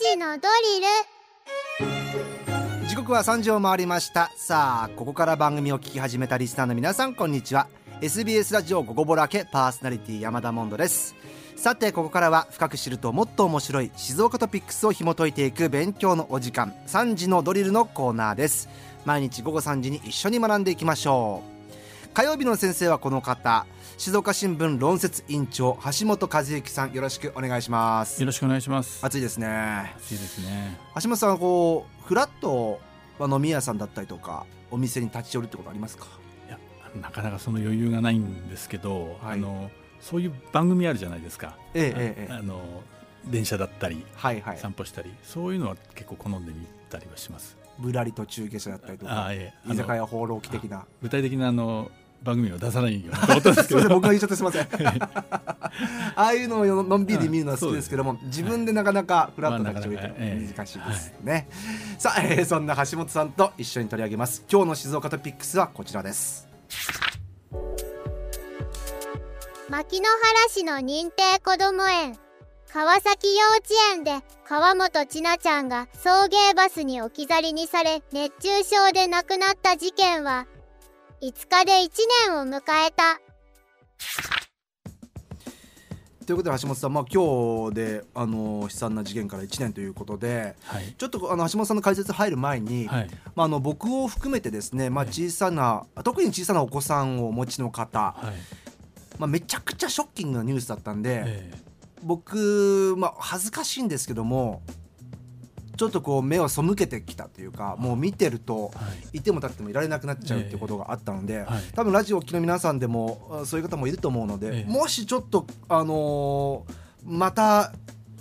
時のドリル。時刻は3時を回りました。さあここから番組を聞き始めたリスナーの皆さんこんにちは。SBS ラジオ「午後ぼらけ」パーソナリティ山田モンドです。さてここからは深く知るともっと面白い静岡トピックスを紐解いていく勉強のお時間3時のドリルのコーナーです。毎日午後3時に一緒に学んでいきましょう。火曜日の先生はこの方静岡新聞論説委員長橋本和之さんよろしくお願いします。よろしくお願いします。暑いですね。暑いですね。橋本さんこうフラット飲み屋さんだったりとかお店に立ち寄るってことありますか？いやなかなかその余裕がないんですけど、はい、あのそういう番組あるじゃないですか、ええええ、あの電車だったり、はいはい、散歩したりそういうのは結構好んでみたりはします。ぶらり途中下車だったりとか、ええ、居酒屋放浪記的な。具体的なあの番組を出さないようなことです。け ど僕が言っちゃってすみません。ああいうのをのんびり見るのは好きですけども、自分でなかなかフラットな口を言うと難しいですね、はい、さあ、えー、そんな橋本さんと一緒に取り上げます。今日の静岡トピックスはこちらです。牧之原市の認定こども園川崎幼稚園で川本千奈ちゃんが送迎バスに置き去りにされ熱中症で亡くなった事件は5日で1年を迎えた。ということで橋本さん、まあ、今日であの悲惨な事件から1年ということで、はい、ちょっとあの橋本さんの解説入る前に、はい、まあ、あの僕を含めてですね、まあ、小さな、はい、特に小さなお子さんをお持ちの方、まあ、めちゃくちゃショッキングなニュースだったんで、えー、僕、まあ、恥ずかしいんですけどもちょっとこう目を背けてきたというかもう見てるとい。ても立ってもいられなくなっちゃうっていうことがあったので多分ラジオを聴きの皆さんでもそういう方もいると思うのでもしちょっとあのまた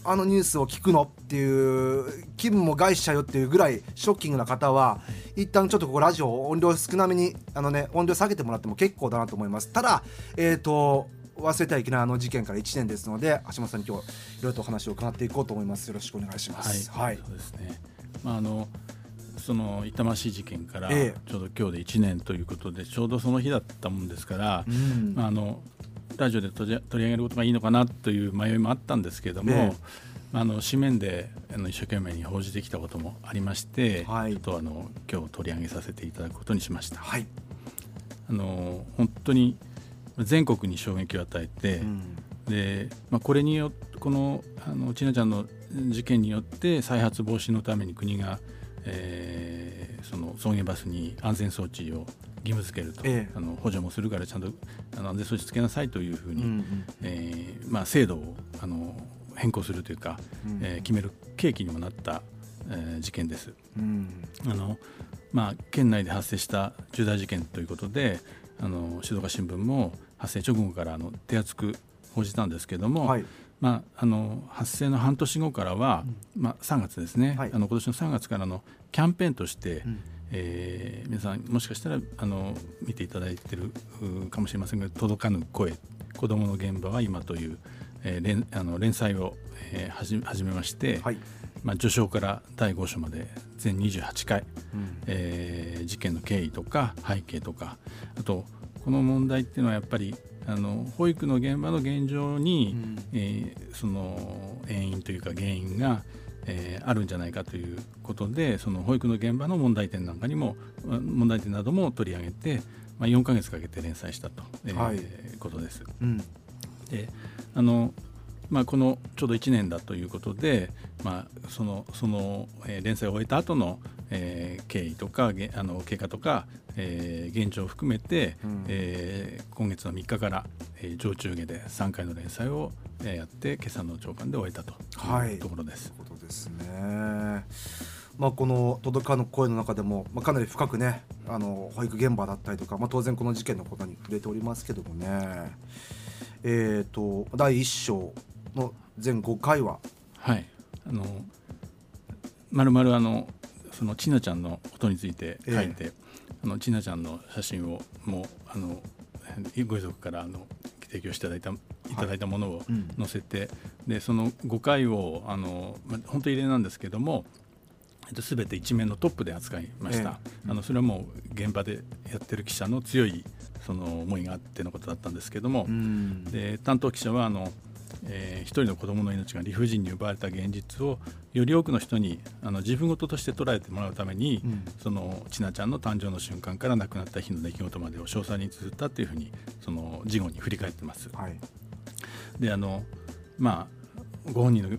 あのニュースを聞くのっていう気分も害しちゃうよっていうぐらいショッキングな方は一旦ちょっとここラジオ音量少なめにあのね音量下げてもらっても結構だなと思います。ただえっ、と忘れてはいけないあの事件から1年ですので橋本さんに今日いろいろとお話を伺っていこうと思います。よろしくお願いします。はい、はい、そうですね。まああのその痛ましい事件からちょうど今日で1年ということで、ちょうどその日だったもんですから、うん、まああのラジオで取り上げることがいいのかなという迷いもあったんですけれども、えあの紙面であの一生懸命に報じてきたこともありまして、はい、ちょっとあの今日取り上げさせていただくことにしました。はい、あの本当に全国に衝撃を与えて、うん、でまあ、これによこのあのちなちゃんの事件によって再発防止のために国が、えー、その送迎バスに安全装置を義務付けると、ええ、あの補助もするからちゃんとあの安全装置つけなさいというふうに、うんうん、えー、まあ、制度をあの変更するというか、うん、えー、決める契機にもなった、えー、事件です。うん、あのまあ、県内で発生した重大事件ということであの静岡新聞も発生直後からあの手厚く報じたんですけれども、はい、まあ、あの発生の半年後からは、うん、まあ、3月ですね、はい、あの今年の3月からのキャンペーンとして、うん、えー、皆さんもしかしたらあの見ていただいてるかもしれませんが「届かぬ声子どもの現場は今」という、えー、連あの連載を、えー、始めまして、はい、まあ、序章から第5章まで全28回、うん、えー、事件の経緯とか背景とかあとこの問題っていうのはやっぱりあの保育の現場の現状に、うん、えー、その遠因というか原因が、えー、あるんじゃないかということでその保育の現場の問題点なんかにも問題点なども取り上げて、まあ、4か月かけて連載したと、えー、はい、ことです。うん、であのまあ、このちょうど1年だということで、まあ、そのその、えー、連載を終えた後の、えー、経緯とかあの経過とか、えー、現状を含めて、うん、えー、今月の3日から、えー、上中下で3回の連載を、えー、やって今朝の朝刊で終えたというところです。はい、ということですね。まあ、この届かぬ声の中でも、まあ、かなり深くねあの保育現場だったりとか、まあ、当然この事件のことに触れておりますけどもね、えーと第1章の全5回は？はい。あのまるまるあのそのち奈ちゃんのことについて書いて、えー、あのち奈ちゃんの写真をもうあのご遺族からあの提供していただいたい。ただいたものを載せて、はいうん、でその5回をあの、まあ、本当異例なんですけどもすべて一面のトップで扱いました、えー、あのそれはもう現場でやってる記者の強いその思いがあってのことだったんですけども、うん、で担当記者はあのえー、一人の子どもの命が理不尽に奪われた現実をより多くの人にあの自分事として捉えてもらうために、うん、その千奈ちゃんの誕生の瞬間から亡くなった日の出来事までを詳細に綴ったというふうにその事後に振り返ってます。はい、であのまあご本人の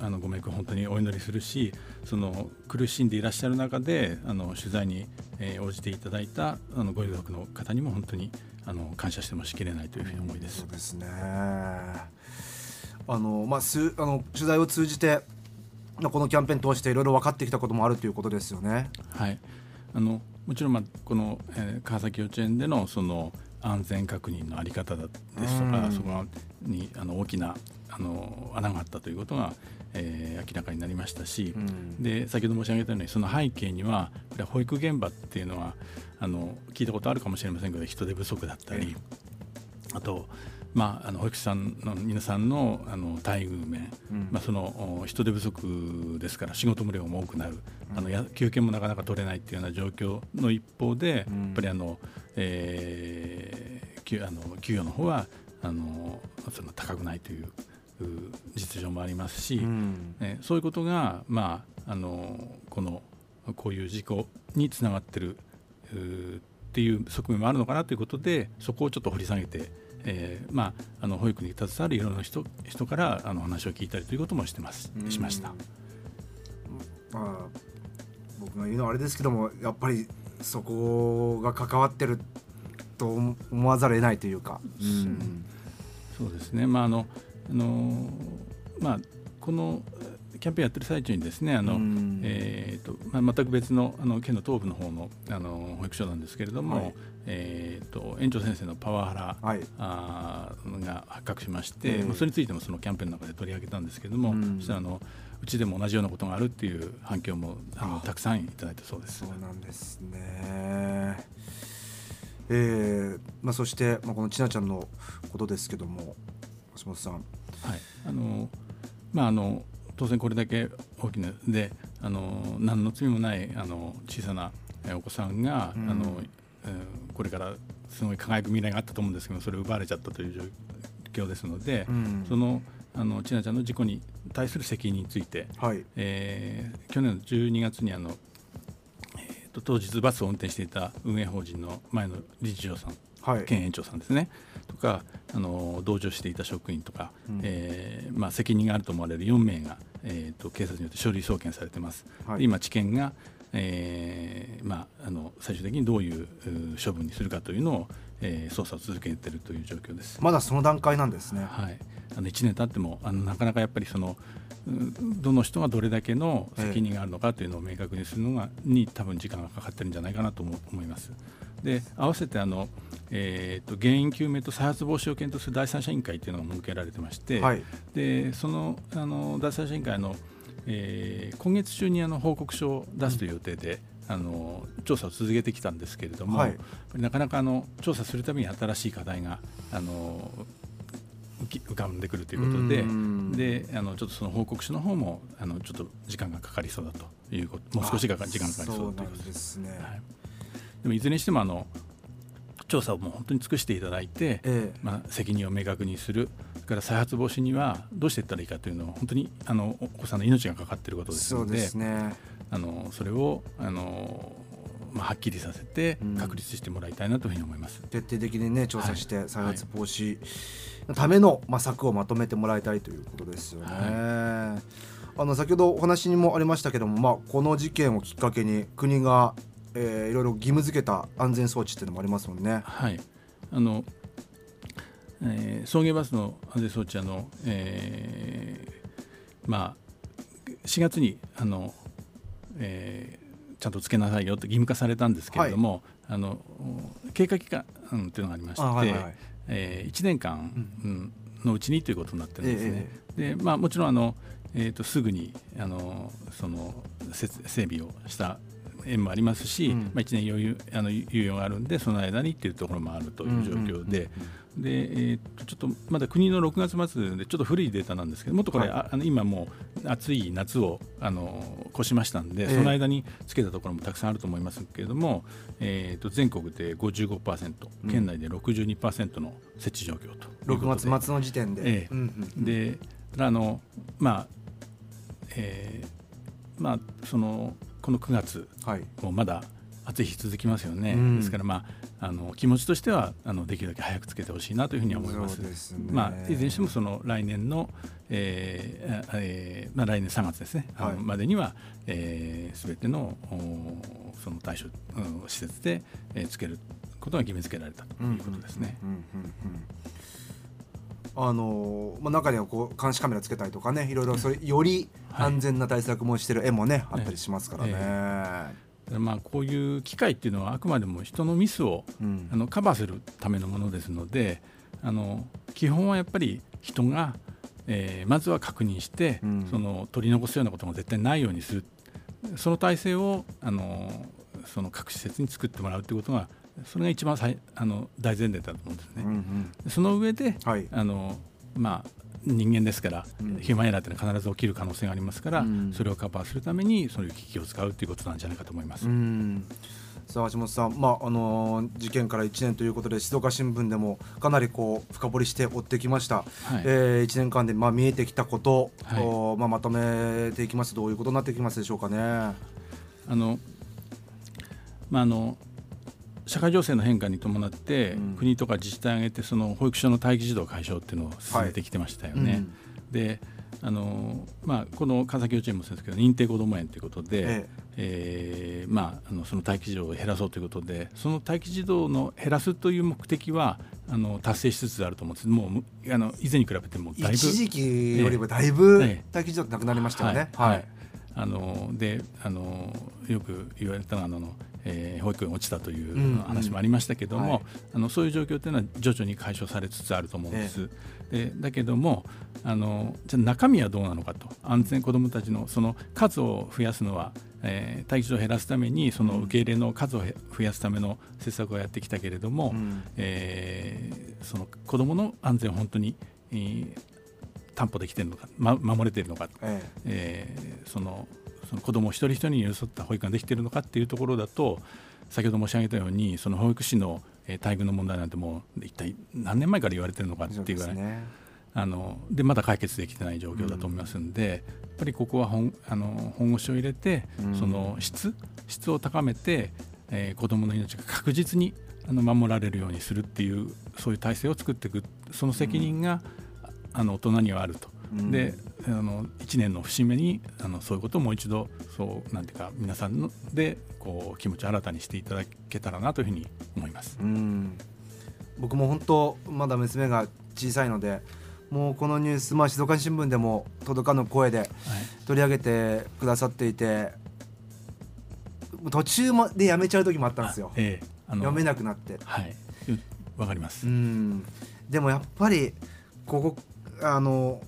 あのご冥福本当にお祈りするしその苦しんでいらっしゃる中であの取材に、えー、応じていただいたあのご遺族の方にも本当にあの感謝してもしきれないというふうに思いです。そうですねあの、まあ、すあの取材を通じてこのキャンペーン通していろいろ分かってきたこともあるということですよね。はい。あのもちろん、まあ、この、えー、川崎幼稚園でのその安全確認の在り方ですとか、そこにあの大きなあの穴があったということが、えー、明らかになりましたし、うん、で先ほど申し上げたようにその背景には保育現場っていうのはあの聞いたことあるかもしれませんけど人手不足だったり、あとまあ、あの保育士さんの皆さんのあの待遇面、うん、まあ、その人手不足ですから仕事量も多くなる、うん、あのや休憩もなかなか取れないっていうような状況の一方で、うん、やっぱりあの、えー、給あの給与の方はあのその高くないという実情もありますし、うん、えそういうことが、まあ、あのこのこういう事故につながってるっていう側面もあるのかなということでそこをちょっと掘り下げて、えーまあ、あの保育に携わるいろんな人人からあの話を聞いたりということもしてますしました。まあ、僕が言うのはあれですけどもやっぱりそこが関わってると思わざるを得ないというか。うん、そうですね、まああのあのまあ、このキャンペーンやってる最中にですねあの、えーとまあ、全く別のあの県の東部の方のあの保育所なんですけれども、はい、えーと、園長先生のパワハラ、はい、あが発覚しまして、まあ、それについてもそのキャンペーンの中で取り上げたんですけれども、そしたらあのうちでも同じようなことがあるっていう反響もあのたくさんいただいたそうです。そうなんですね。えーまあ、そして、まあ、このちなちゃんのことですけども橋本さん。はい。あのまあ、あの当然これだけ大きなであの何の罪もないあの小さなお子さんが、うん、あのこれからすごい輝く未来があったと思うんですけどそれを奪われちゃったという状況ですので、うん、そのあの千奈ちゃんの事故に対する責任について、はい、えー、去年の12月にあの、えーと、当日バスを運転していた運営法人の前の理事長さんはい、県園長さんですねとかあの同乗していた職員とか、うん、えー、まあ、責任があると思われる4名が、えーと、警察によって書類送検されてます。はい、今地検がえーまあ、あの最終的にどういう処分にするかというのを、えー、捜査を続けているという状況です。まだその段階なんですね、はい、あの1年経ってもあのなかなかやっぱりそのどの人がどれだけの責任があるのかというのを明確にするのがに多分時間がかかってるんじゃないかなと思います。で合わせてあの、えーと、原因究明と再発防止を検討する第三者委員会というのが設けられてまして、はい、でそのあの第三者委員会の、えー、今月中にあの報告書を出すという予定で、うん、あの調査を続けてきたんですけれども、はい、なかなかあの調査するために新しい課題があの浮かんでくるということでであのちょっとその報告書の方もあのちょっと時間がかかりそうだということもう少しが時間がかかりそうだということですね。はい。でもいずれにしてもあの調査をもう本当に尽くしていただいて、ええ、まあ、責任を明確にする。それから再発防止にはどうしていったらいいかというのは本当にあのお子さんの命がかかっていることですのでそね、あのそれをあの、まあ、はっきりさせて確立してもらいたいなというふうに思います、うん、徹底的に、ね、調査して再発防止のための、まあ、策をまとめてもらいたいということですよね。はい、あの先ほどお話にもありましたけども、まあ、この事件をきっかけに国がえー、いろいろ義務付けた安全装置っていうのもありますもんね。はい。あのえー、送迎バスの安全装置あの、えー、まあ4月にあの、えー、ちゃんとつけなさいよと義務化されたんですけれども、はい、あの経過期間というのがありまして、はいはい、えー、1年間、うん、のうちにということになってるんですね。えー、でまあ、もちろんあの、えーと、すぐにあのその整備をした縁もありますし、うん、まあ、1年余裕あの猶予があるんでその間にっていうところもあるという状況で。でえー、とちょっとまだ国の6月末でちょっと古いデータなんですけどもっとこれ、はい、あの今もう暑い夏をあの越しましたんで、えー、その間につけたところもたくさんあると思いますけれども、えー、と全国で55%、県内で62%の設置状況と6月末の時点で。えー、であのまあえー、まあそのこの9月もまだ暑い日続きますよね、ですからまああの気持ちとしてはあのできるだけ早くつけてほしいなというふうに思います。すね、まあいずれにしてもその来年の、えーえー、まあ来年3月ですね、はい、までにはすべ、えー、てのその対象、うん、施設で、えー、つけることが義務付けられたということですね。あのまあ、中にはこう監視カメラつけたりとかねいろいろそれより安全な対策もしてる絵もね、はい、あったりしますからね。えー、まあ、こういう機械っていうのはあくまでも人のミスを、うん、あのカバーするためのものですのであの基本はやっぱり人が、えー、まずは確認して、うん、その取り残すようなことも絶対ないようにする。その体制をあのその各施設に作ってもらうということがそれが一番最あの大前提だと思うんですね。うんうん、その上で、はい、あのまあ人間ですから、うん、ヒューマンエラーというのは必ず起きる可能性がありますから、うん、それをカバーするためにそういう機器を使うということなんじゃないかと思います。さあ橋本さん、まああの事件から1年ということで静岡新聞でもかなりこう深掘りして追ってきました、はい、えー、1年間でまあ見えてきたこと、はい、まあ、まとめていきます。どういうことになってきますでしょうかね。あのまああの社会情勢の変化に伴って、うん、国とか自治体を挙げてその保育所の待機児童解消っていうのを進めてきてましたよね。はいうん、であのまあ、この川崎幼稚園もそうですけど認定こども園ということで、ええ。えー、まあ、あのその待機児童を減らそうということでその待機児童の減らすという目的はあの達成しつつあると思うんです。もうあの以前に比べてもだいぶ一時期よりもだいぶ待機児童ってなくなりましたよね。はい、はい、あのであのよく言われたのはあのえー、保育園落ちたという話もありましたけども、うんうんはい、あのそういう状況というのは徐々に解消されつつあると思うんです。えー、でだけどもあのじゃ中身はどうなのかと。安全子どもたちのその数を増やすのは、えー、待機児を減らすためにその受け入れの数を増やすための施策をやってきたけれども、うん、えー、その子どもの安全を本当に、えー、担保できているのか、ま、守れているのか、え。えー、そのその子ども一人一人に寄り添った保育ができているのかっていうところだと先ほど申し上げたようにその保育士の待遇の問題なんてもう一体何年前から言われてるのかっていうぐらい、ね、あのでまだ解決できてない状況だと思いますんで、うん、やっぱりここは本あの本腰を入れて、うん、その質質を高めて、えー、子どもの命が確実にあの守られるようにするっていうそういう体制を作っていくその責任が、うん、あの大人にはあると。であの1年の節目にあのそういうことをもう一度そうなんていうか皆さんのでこう気持ちを新たにしていただけたらなというふうに思います。うん。僕も本当まだ娘が小さいのでもうこのニュース、まあ、静岡新聞でも届かぬ声で取り上げてくださっていて、はい、途中までやめちゃう時もあったんですよ、ええ、読めなくなって。はい。わかります。うん。でもやっぱりここあの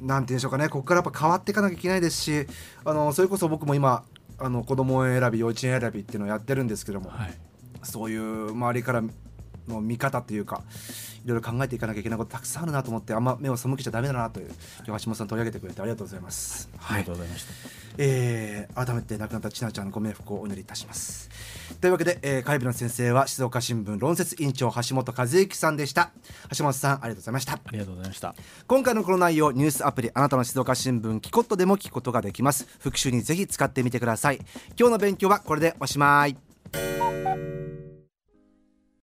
なんていうんでしょうかね。ここからやっぱ変わっていかなきゃいけないですしあのそれこそ僕も今あの子供選び幼稚園選びっていうのをやってるんですけども、はい、そういう周りからの見方というかいろいろ考えていかなきゃいけないことたくさんあるなと思ってあんま目を背けちゃだめだなという今日橋本さん取り上げてくれてありがとうございます。はい、ありがとうございました、えー、改めて亡くなった千奈ちゃんのご冥福をお祈りいたします。というわけで、えー、火曜日の先生は静岡新聞論説委員長橋本和之さんでした。橋本さんありがとうございました。ありがとうございました。今回のこの内容ニュースアプリあなたの静岡新聞キコットでも聞くことができます。復習にぜひ使ってみてください。今日の勉強はこれでおしまい